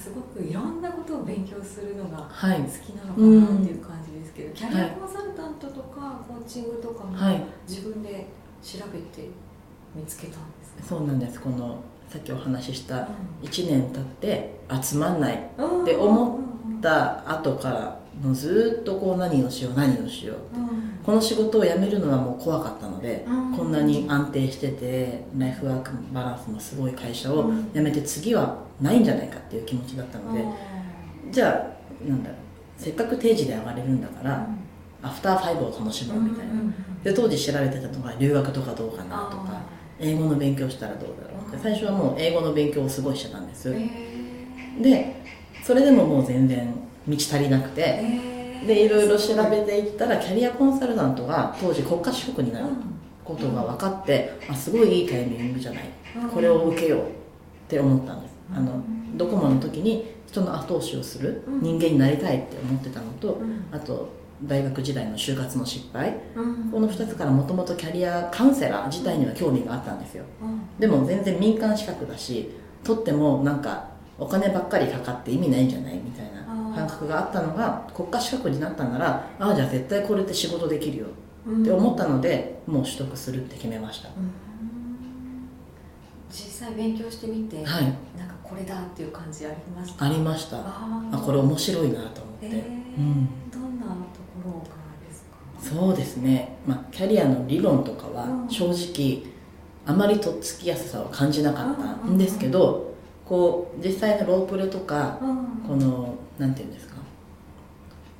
すごくいろんなことを勉強するのがはい。好きなのかなっていう感じですけど、キャリアコンサルタントとかコーチングとかもはい。自分で調べて見つけたんですか、そうなんです。このさっきお話ししたう1年経って集まんないんって思っった後からのずーっとこう何をしよう何をしよううん。この仕事を辞めるのはもう怖かったので、うん。こんなに安定しててライフワークバランスもすごい会社をうん。辞めて次はないんじゃないかっていう気持ちだったので、じゃあなんだせっかく定時で上がれるんだから、アフターファイブを楽しもうみたいな、で当時調べてたのが留学とかどうかなとか英語の勉強したらどうだろうって。最初はもう英語の勉強をすごいしてたんです、でそれでももう全然道足りなくて、でいろいろ調べていったらキャリアコンサルタントが当時国家資格になることが分かって、あすごいいいタイミングじゃない。これを受けようって思ったんですあのドコモの時に人の後押しをするうん。人間になりたいって思ってたのとうん。あと大学時代の就活の失敗。うん。この2つからもともとキャリアカウンセラー自体には興味があったんですよ。うん。でも全然民間資格だし取ってもなんかお金ばっかりかかって意味ないんじゃないみたいな感覚があったのが国家資格になったんならああじゃあ絶対これって仕事できるよ。うん。って思ったのでもう取得するって決めました。うん。実際勉強してみて、はい。なんかこれだっていう感じありました？ありました。あこれ面白いなと思って、えーうん。どんなところからですか？そうですね、まあ、キャリアの理論とかはうん。正直あまりとっつきやすさは感じなかったんですけどこう実際のロープレとかこのなんていうんですか？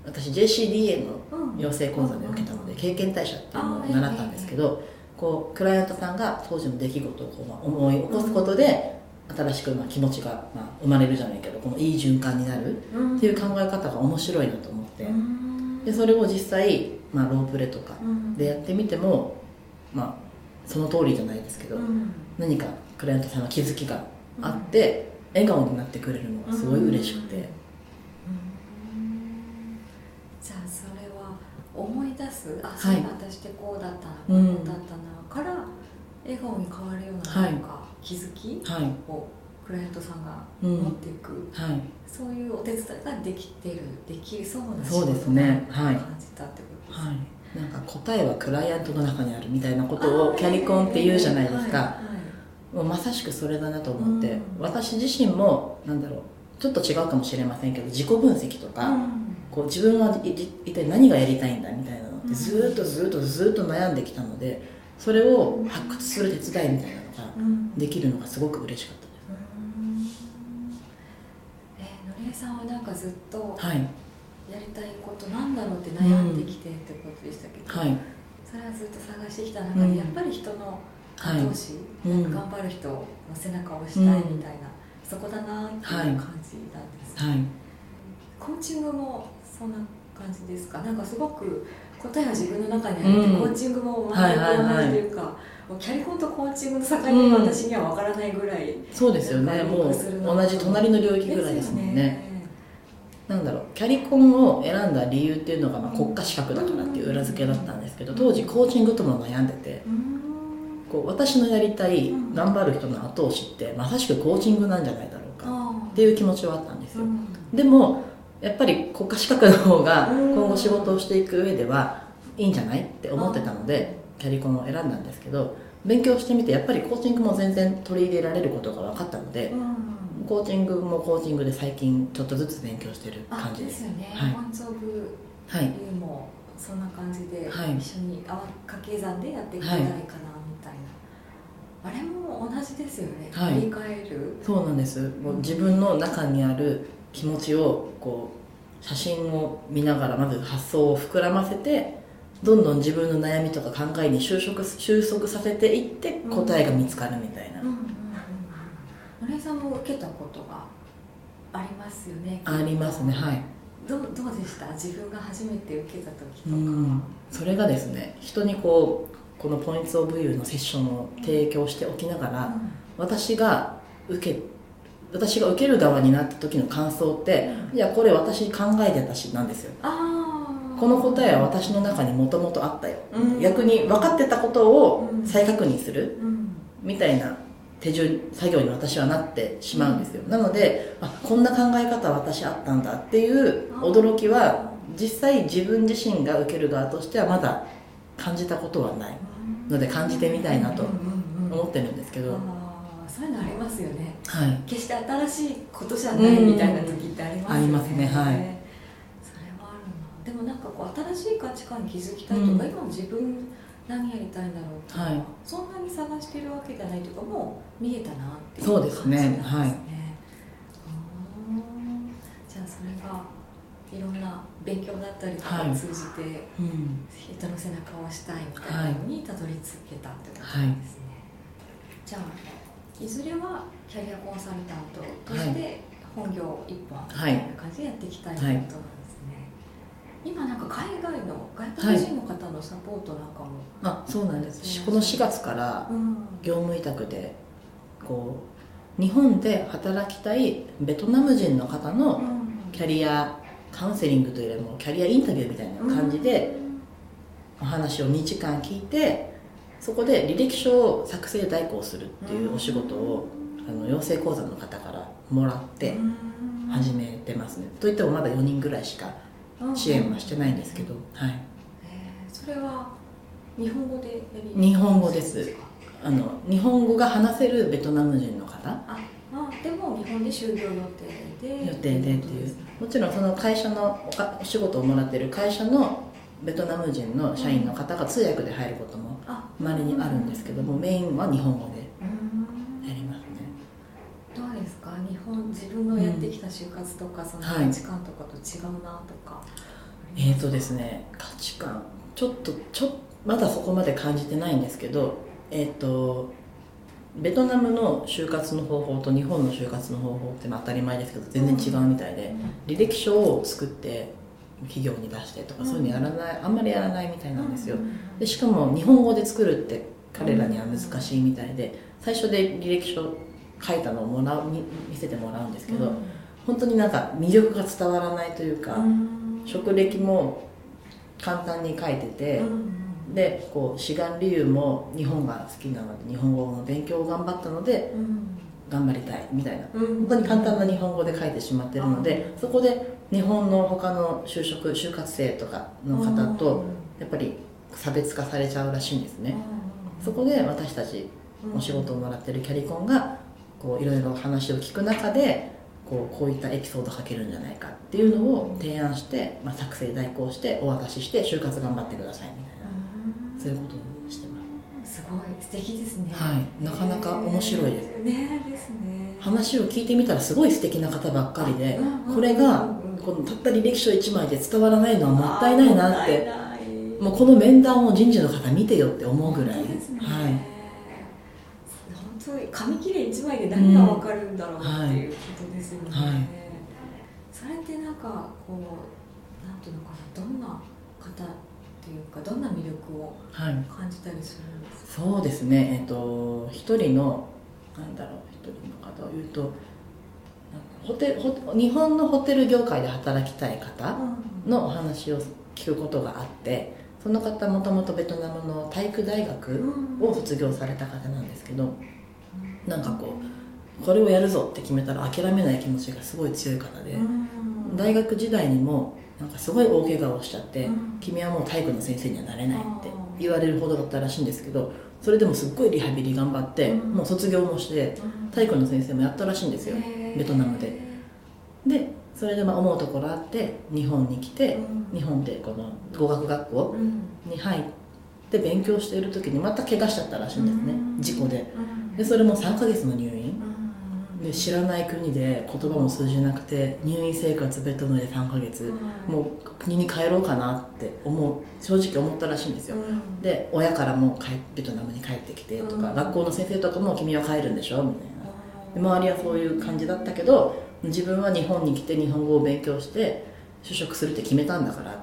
私 JCDA の養成講座で受けたので経験代謝っていうのを習ったんですけどこうクライアントさんが当時の出来事をこうまあ思い起こすことで新しくまあ気持ちがまあ生まれるじゃないけどこのいい循環になるうん。っていう考え方が面白いなと思って。うん。でそれを実際、まあ、ロープレとかうん。でやってみてもまあその通りじゃないですけどうん。何かクライアントさんの気づきがあって笑顔になってくれるのがすごい嬉しくて。じゃあそれは思い出す？あいそうい。私ってこうだったな、うんこうだったなから笑顔に変わるようなはいなんか気づきはい。をクライアントさんがうん。持っていく、はい。そういうお手伝いができてるできそうな仕事ねはい。が感じたってことですね。はい。なんか答えはクライアントの中にあるみたいなことをキャリコンって言うじゃないですか。もうまさしくそれだなと思って、うん。私自身もなんだろうちょっと違うかもしれませんけど自己分析とか、うん。こう自分は一体何がやりたいんだみたいなのっうん。てずーっとずーっとずーっと悩んできたのでそれを発掘する手伝いみたいなできるのがすごく嬉しかったえーのりえさんはなんかずっとですはい。やりたいことなんだろうって悩んできてってことでしたけど、はい。それはずっと探してきた中で、うん。やっぱり人のはい。後押し、うん。頑張る人の背中を押したいみたいな、そこだなっていう感じなんです、はい。コーチングもそんな感じですか？なんかすごく答えは自分の中にあって、うん。コーチングもはいはいはい学び同じというか、キャリコンとコーチングの境目が私には分からないぐらい、そうですよね。もう同じ隣の領域ぐらいですもんね。なんだろうキャリコンを選んだ理由っていうのが、まあ、国家資格だからっていう裏付けだったんですけど当時コーチングとも悩んでてうん。こう私のやりたいうん。頑張る人の後押しってまさしくコーチングなんじゃないだろうかあっていう気持ちはあったんですよ。うん。でもやっぱり国家資格の方がうん。今後仕事をしていく上ではいいんじゃないって思ってたのでキャリコンを選んだんですけど勉強してみてやっぱりコーチングも全然取り入れられることが分かったのでうん。コーチングもコーチングで最近ちょっとずつ勉強してるあ感じです。ですよね、はい。ワンツオブはい。ユーもそんな感じで、はい。一緒にあわ掛け算でやっていきたいかなみたいな、あれも同じですよね、はい。振り返る。そうなんです。もう自分の中にある気持ちをこう写真を見ながらまず発想を膨らませてどんどん自分の悩みとか考えに収束収束させていって答えが見つかるみたいな、うんうんうんさんも受けたことがありますよね？ありますねはい。どうどうでした？自分が初めて受けた時とか、うん。それがですね人にこうこのポイント・オブ・ユーのセッションを提供しておきながら、私が受け私が受ける側になった時の感想って、いやこれ私考えてたしなんですよ。この答えは私の中にもともとあったよ、うん。逆に分かってたことをうん。再確認するうん。みたいな手順作業に私はなってしまうんですよ、なのであこんな考え方私あったんだっていう驚きは実際自分自身が受ける側としてはまだ感じたことはないので感じてみたいなと思ってるんですけど、そういうのありますよね、はい、決して新しいことじゃないみたいな時ってありますよね、ありますね。はい。それはあるな。でもなんかこう新しい価値観に気づきたいとか、うん、今の自分何やりたいんだろうとか、はい、そんなに探してるわけじゃないとかもう見えたなっていう感じですね。そうですね。はい。じゃあそれがいろんな勉強だったりとかを通じて、はいうん、人の背中を押したいみたいなのにたどり着けたってことなんですね。じゃあいずれはキャリアコンサルタントとして本業一本みたいな感じでやっていきたいということなんですね。今なんか海外の外国人の方のサポートなんかも、あそうなんです。この4月から業務委託でこう日本で働きたいベトナム人の方のキャリアカウンセリングというよりもキャリアインタビューみたいな感じでお話を2時間聞いてそこで履歴書を作成代行するっていうお仕事をあの養成講座の方からもらって始めてますね。といってもまだ4人ぐらいしか支援はしてないんですけど、はい、それは日本語で日本語です。あの日本語が話せるベトナム人の方。ああでも日本で就業予定で。予定でっていう。もちろんその会社のお仕事をもらってる会社のベトナム人の社員の方が通訳で入ることもまれにあるんですけども、メインは日本語でやりますね。どうですか？日本自分のやってきた就活とか、その価値観とかと違うなとか、はい、えっ、ー、とですね価値観。ちょっとちょまだそこまで感じてないんですけどえっ、ー、とベトナムの就活の方法と日本の就活の方法ってまあ当たり前ですけど全然違うみたいで、履歴書を作って企業に出してとかそういうのやらないあんまりやらないみたいなんですよ。でしかも日本語で作るって彼らには難しいみたいで最初で履歴書書いたのをもらう見せてもらうんですけど本当になんか魅力が伝わらないというか職歴も簡単に書いててでこう志願理由も日本が好きなので日本語の勉強を頑張ったので頑張りたいみたいな。本当に簡単な日本語で書いてしまってるのでそこで日本の他の就職就活生とかの方とやっぱり差別化されちゃうらしいんですね。そこで私たちお仕事をもらってるキャリコンがこういろいろ話を聞く中でこうこういったエピソード書けるんじゃないかっていうのを提案して、まあ、作成代行してお渡しして就活頑張ってくださいみたいな。そういうことをしてます。すごい。素敵ですね。はい。なかなか面白いです。ね。ですね。話を聞いてみたらすごい素敵な方ばっかりでこれがこのたった履歴書1枚で伝わらないのはもったいないなってもうこの面談を人事の方見てよって思うぐらい、ね、はい。本当に紙切れ1枚で何が分かるんだろうっていうことですよね、うん。はい、それってなんかこうなんていうのかなどんな方っていうかどんな魅力を感じたりするんですか、はい、そうですね。えっ、ー、と一人のなんだろう一人の方を言うとホテル日本のホテル業界で働きたい方のお話を聞くことがあってその方もともとベトナムの体育大学を卒業された方なんですけどなんかこうこれをやるぞって決めたら諦めない気持ちがすごい強い方で大学時代にもなんかすごい大怪我をしちゃって君はもう体育の先生にはなれないって言われるほどだったらしいんですけどそれでもすっごいリハビリ頑張って、もう卒業もして体育の先生もやったらしいんですよベトナムで。でそれでまあ思うところあって日本に来て、日本でこの語学学校に入って勉強している時にまた怪我しちゃったらしいんですね、事故で。でそれも3ヶ月の入院、で知らない国で言葉も通じなくて入院生活ベトナムで3ヶ月、もう国に帰ろうかなって思う正直思ったらしいんですよ、で親からもベトナムに帰ってきてとか、学校の先生とかも「君は帰るんでしょ」みたいな。で周りはそういう感じだったけど自分は日本に来て日本語を勉強して就職するって決めたんだから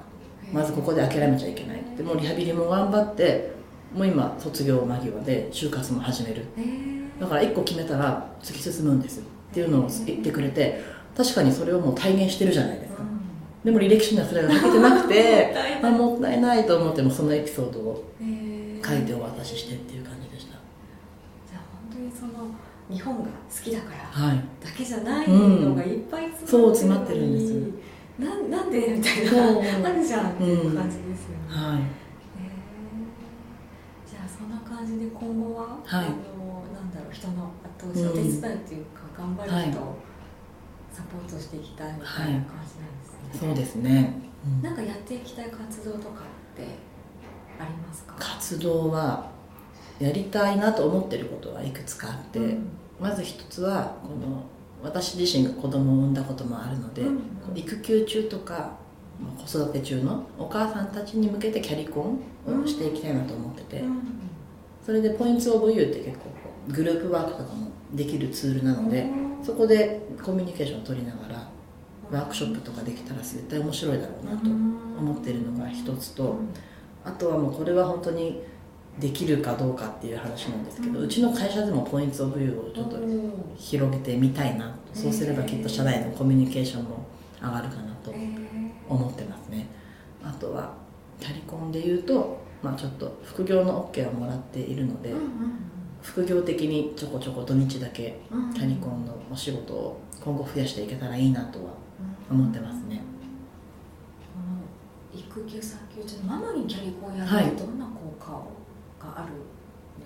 まずここで諦めちゃいけない。でもうリハビリも頑張ってもう今卒業間際で就活も始めるだから1個決めたら突き進むんですっていうのを言ってくれて確かにそれをもう体現してるじゃないですか、でも履歴書にはそれが書けてなくて あもったいないと思ってもそのエピソードを書いてお渡ししてっていう感じでした。じゃあ本当にその日本が好きだからだけじゃないのがいっぱい詰まってるんです。ななんでみたいなあるじゃんっていう感じですよね、うん、はい、えー、じゃあそんな感じで今後は、はい、人の後押しお手伝いっていうか、頑張る人をサポートしていきたいみたいな感じなんですね、はい、そうですね、うん、なんかやっていきたい活動とかってありますか？活動はやりたいなと思ってることはいくつかあって、うん、まず一つはこの私自身が子供を産んだこともあるので、うん、育休中とか子育て中のお母さんたちに向けてキャリコンをしていきたいなと思ってて、うん、それでポイントオブユーって結構グループワークとかもできるツールなので、うん、そこでコミュニケーションを取りながらワークショップとかできたら絶対面白いだろうなと思ってるのが一つと、あとはもうこれは本当にできるかどうかっていう話なんですけど、うん、ちの会社でもポイントオブユーをちょっと広げてみたいなと、そうすればきっと社内のコミュニケーションも上がるかなと思ってますね、あとはキャリコンでいうと、まあ、ちょっと副業の OK をもらっているので、副業的にちょこちょこ土日だけキャリコンのお仕事を今後増やしていけたらいいなとは思ってますね、育休産休中のママにキャリコンやるとどんな効果をがある？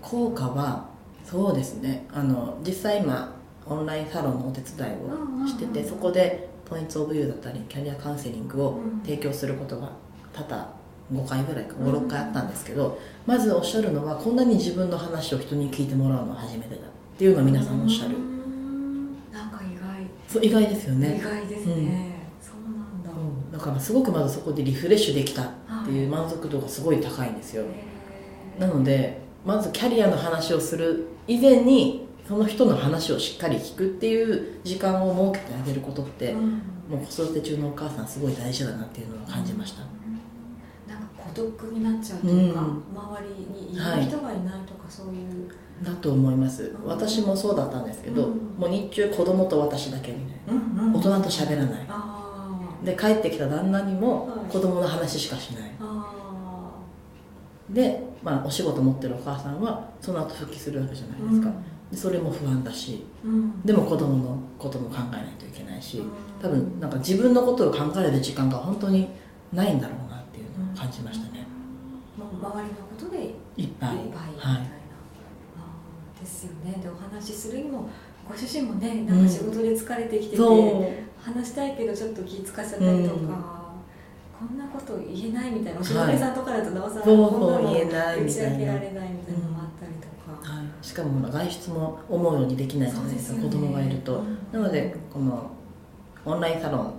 効果はそうですね。あの実際今オンラインサロンのお手伝いをしてて、そこでポイントオブユーだったりキャリアカウンセリングを提供することが多々5回ぐらいか56回あったんですけど、まずおっしゃるのはこんなに自分の話を人に聞いてもらうのは初めてだっていうのは皆さんおっしゃる。なんか意外。そう意外ですよね。意外ですね、うん、そうなんだ、だからすごくまずそこでリフレッシュできたっていう満足度がすごい高いんですよ、なのでまずキャリアの話をする以前にその人の話をしっかり聞くっていう時間を設けてあげることって、うん、もう子育て中のお母さんすごい大事だなっていうのを感じました、孤独になっちゃうというか、うん、周りにいない人がいないとか、そういう。だと思います、私もそうだったんですけど、もう日中子供と私だけみたいな、うんうん、大人と喋らない。で帰ってきた旦那にも子供の話しかしない、で、まあ、お仕事持ってるお母さんはその後復帰するわけじゃないですか、うん、それも不安だし、うん、でも子供のことも考えないといけないし多分なんか自分のことを考える時間が本当にないんだろう感じましたね、うん、周りのことでいっぱい。いっぱいみたいな、はい、ですよね。でお話しするにもご主人もねなんか仕事で疲れてきてて、話したいけどちょっと気使っちゃったりとか。こんなこと言えないみたいなおしのりさんとかだとなおさらこんなの言えない打ち明けられないみたいなのもあったりとか、はい、しかも外出も思うようにできないじゃないですか、ね、子供がいると、うん、なのでこのオンラインサロン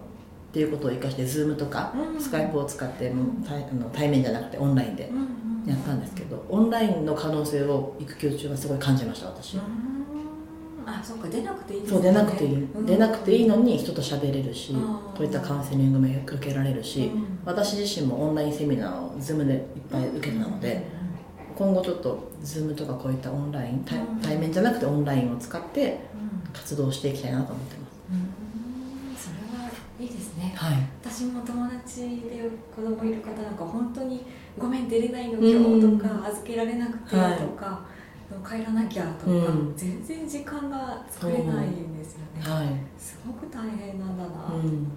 っていうことを生かして Zoom とか、スカイプを使って対あの対面じゃなくてオンラインでやったんですけど、オンラインの可能性を育休中はすごい感じました私、うん。あそっか出なくていいそう出なくていい、うん、出なくていいのに人と喋れるし、こういったカウンセリングも受けられるし、うん、私自身もオンラインセミナーを Zoom でいっぱい受けたので、今後ちょっと Zoom とかこういったオンライン対対面じゃなくてオンラインを使って活動していきたいなと思ってますね、はい、私も友達で子供いる方なんか本当に「ごめん出れないの今日」とか「預けられなくて」とか、はい。帰らなきゃとか、うん、全然時間が作れないんですよね、はい、すごく大変なんだなと思って、うん、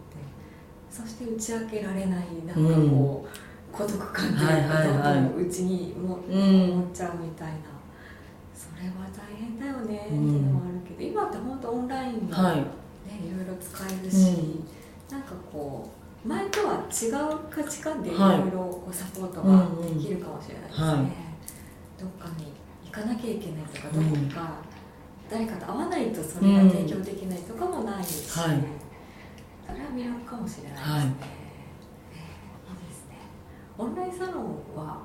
そして打ち明けられないなんかこう、孤独感というか、うちにも、思っちゃうみたいな。それは大変だよねっていうのもあるけど、今って本当オンラインもね、はい、いろいろ使えるし、うん、なんかこう前とは違う価値観でい。ろいろサポートができるかもしれないですね、はい、どっかにかなきゃいけないとかどこか、誰かと会わないとそれが提供できないとかもないし、うん。はい、それは魅力かもしれないですね、はい、いいですね。オンラインサロンは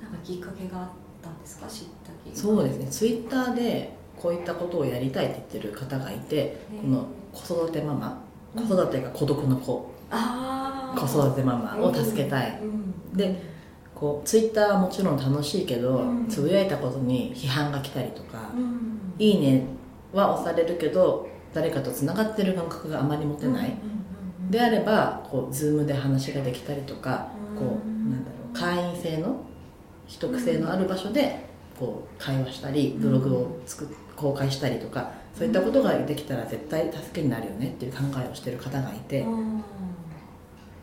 なんかきっかけがあったんですか知ったきそうですね。ツイッターでこういったことをやりたいって言ってる方がいて、この子育てママ子育てが孤独の子、うん、子育てママを助けたい、うん、でこうツイッターはもちろん楽しいけど、うん、つぶやいたことに批判が来たりとか「うん、いいね」は押されるけど誰かとつながってる感覚があまり持てない、であればこう Zoom で話ができたりとか、こうなんだろう会員制の秘匿性のある場所でこう会話したりブログを作っ公開したりとかそういったことができたら絶対助けになるよねっていう考えをしてる方がいて、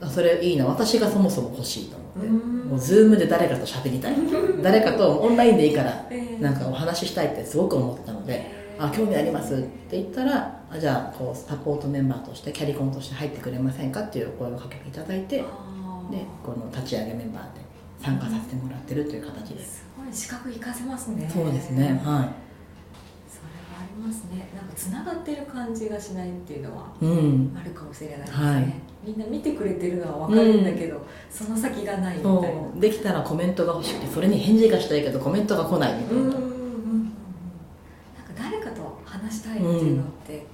それいいな。私がそもそも欲しいと思ってもうズームで誰かと喋りたい。誰かとオンラインでいいからなんかお話ししたいってすごく思ってたので。あ興味ありますって言ったらあじゃあこうサポートメンバーとしてキャリコンとして入ってくれませんかっていうお声をかけていただいてでこの立ち上げメンバーで参加させてもらってるという形です、すごい。資格生かせますね。そうですね。はいりますね。なんかつながってる感じがしないっていうのはあるかもしれないですね、うんはい、みんな見てくれてるのは分かるんだけど、うん、その先がないみたいな。できたらコメントが欲しくてそれに返事がしたいけどコメントが来ないみたいな、うん話したいっていうのって、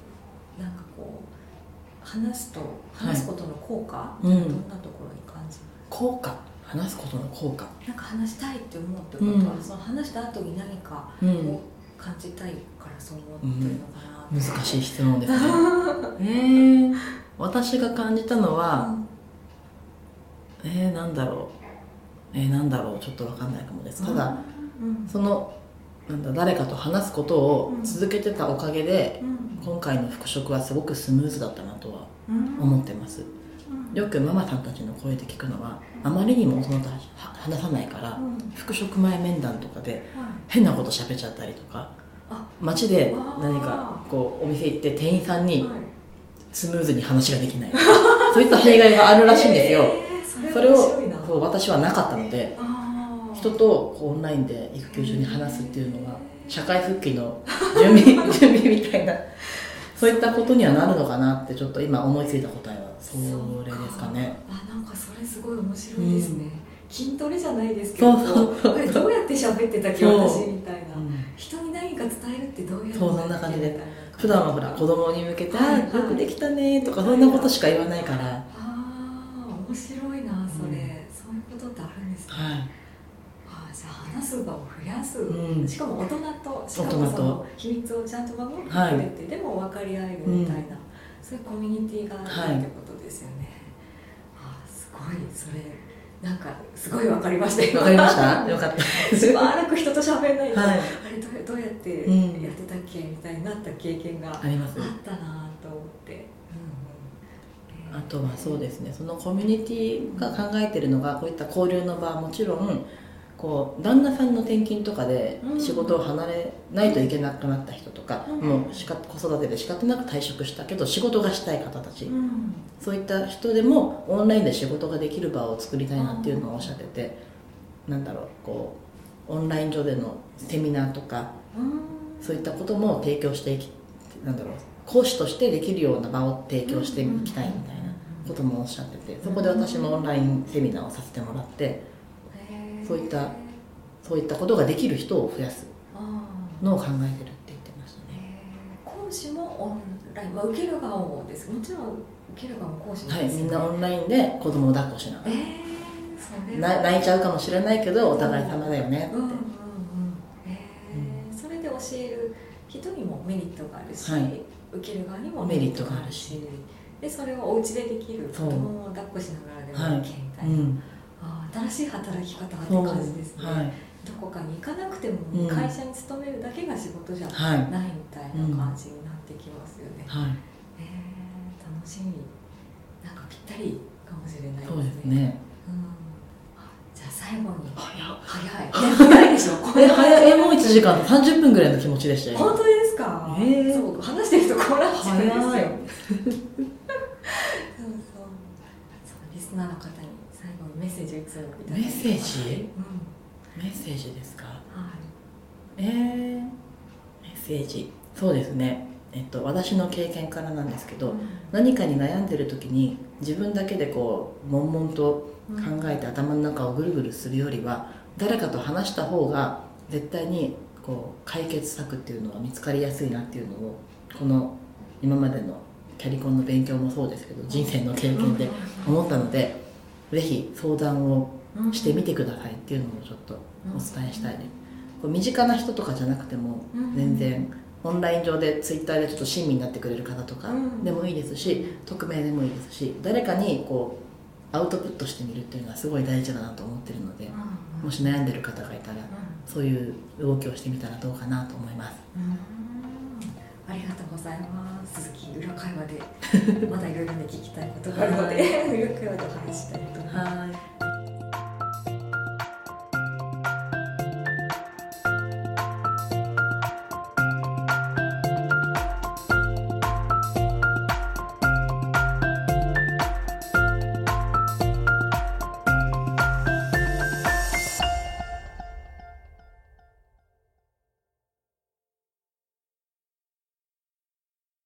うん、なんかこう話すと話すことの効果、はい、どんなところに感じます、効果？話すことの効果。なんか話したいって思うってことは、うん、その話した後に何かを感じたいからそう思ってるのかな、うん、難しい質問ですね。えー、私が感じたのは、うん、えー、なんだろう。えー、なんだろう。ちょっと分かんないかもです。ただ、そのなんだ誰かと話すことを続けてたおかげで、今回の復職はすごくスムーズだったなとは思ってます、よくママさんたちの声で聞くのはあまりにも大人と話さないから、復職前面談とかで変なこと喋っちゃったりとか街で何かこうお店行って店員さんにスムーズに話ができない そういった弊害があるらしいんですよ、それをそう私はなかったので人とオンラインで育休中に話すっていうのは社会復帰の準備 準備みたいなそういったことにはなるのかなってちょっと今思いついた答えはそれですか。ねあなんかそれすごい面白いですね、うん、筋トレじゃないですけどこれどうやって喋ってたっけ私みたいな、うん、人に何か伝えるってどうやってそうそんな感じで。普段はほら子供に向けて「はい、よくできたね」とかそんなことしか言わないから、ああ面白いなそれ、うん、そういうことってあるんですね、はい。話す場を増やす、うん、しかも大人としかもその秘密をちゃんと守ってくれて、はい、でも分かり合えるみたいな、うん、そういうコミュニティがあるってことですよね、はい、あすごい。それなんかすごい分かりました。わかりました？よかった。しばらく人と喋んないと、はい、あれどうどうやってやってたっけ、みたいになった経験があったなと思って。あとはそうですね。そのコミュニティが考えてるのがこういった交流の場はもちろんこう旦那さんの転勤とかで仕事を離れないといけなくなった人とか、うん、もうしか子育てで仕方なく退職したけど仕事がしたい方たち、うん、そういった人でもオンラインで仕事ができる場を作りたいなっていうのをおっしゃってて、うん、なんだろうこうオンライン上でのセミナーとか、そういったことも提供していきなんだろう講師としてできるような場を提供していきたいみたいなこともおっしゃっててそこで私もオンラインセミナーをさせてもらって。そういったそういったことができる人を増やすのを考えてるって言ってましたね。講師もオンライン、まあ、受ける側もですもちろん受ける側も講師もはいみんなオンラインで子供を抱っこしながら、えー、泣いちゃうかもしれないけどお互い様だよねって、うんうんうん。えー、それで教える人にもメリットがあるし、はい、受ける側にもメリットがあるし。でそれをお家でできる子供を抱っこしながらでも OK みたい。な、新しい働き方って感じですね、はい、どこかに行かなくても会社に勤めるだけが仕事じゃないみたいな感じになってきますよね、はい、えー、楽しみ。なんかぴったりかもしれないですね。そうですね、うん、じゃあ最後に。早い。早いでしょ。こ れ早い。もう1時間。30分ぐらいの気持ちでしたよ本当ですか、えー、そう話してるとこうなっちゃうんですよ。そうそう。そうリスナーの方セージいつもいただメッセージ、うん、メッセージですか、はい、えー、メッセージ。そうですね。えっと、私の経験からなんですけど、うん、何かに悩んでる時に自分だけでこう悶々と考えて頭の中をぐるぐるするよりは誰かと話した方が絶対にこう解決策っていうのは見つかりやすいなっていうのをこの今までのキャリコンの勉強もそうですけど人生の経験で思ったのでぜひ相談をしてみてくださいっていうのをちょっとお伝えしたいね、こう身近な人とかじゃなくても全然オンライン上でツイッターでちょっと親身になってくれる方とかでもいいですし匿名でもいいですし誰かにこうアウトプットしてみるっていうのはすごい大事だなと思ってるのでもし悩んでる方がいたらそういう動きをしてみたらどうかなと思います。ございます裏会話でまだいろいろね聞きたいことがあるので裏会話でお話したいと思います。